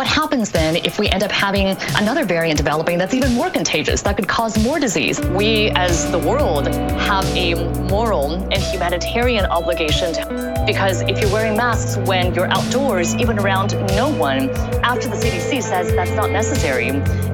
What happens then if we end up having another variant developing that's even more contagious, that could cause more disease? We, as the world, have a moral and humanitarian obligation to, because if you're wearing masks when you're outdoors, even around no one, after the CDC says that's not necessary,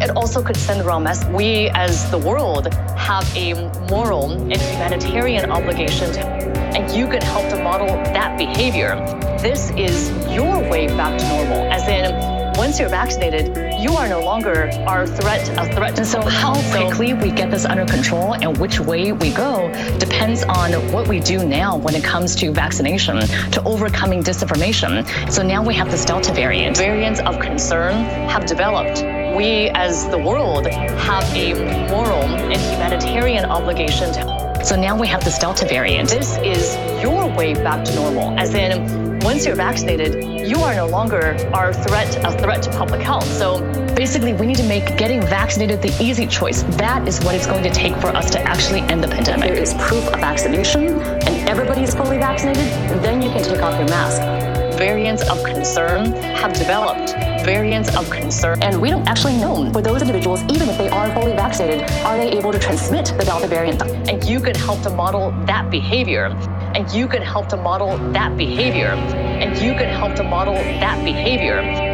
it also could send the wrong message. We, as the world, have a moral and humanitarian obligation to, and you can help to model that behavior. This is your way back to normal, as in, once you're vaccinated, you are no longer our threat, a threat. And so how quickly we get this under control and which way we go depends on what we do now when it comes to vaccination, to overcoming disinformation. So now we have this Delta variant. Variants of concern have developed. We, as the world, have a moral and humanitarian obligation to so now we have this Delta variant. This is your way back to normal, as in once you're vaccinated, you are no longer our threat, a threat to public health. So basically, we need to make getting vaccinated the easy choice. That is what it's going to take for us to actually end the pandemic. There is proof of vaccination and everybody is fully vaccinated, then you can take off your mask variants of concern have developed. Variants of concern. And we don't actually know for those individuals, even if they are fully vaccinated, are they able to transmit the Delta variant? And you can help to model that behavior. And you can help to model that behavior. And you can help to model that behavior.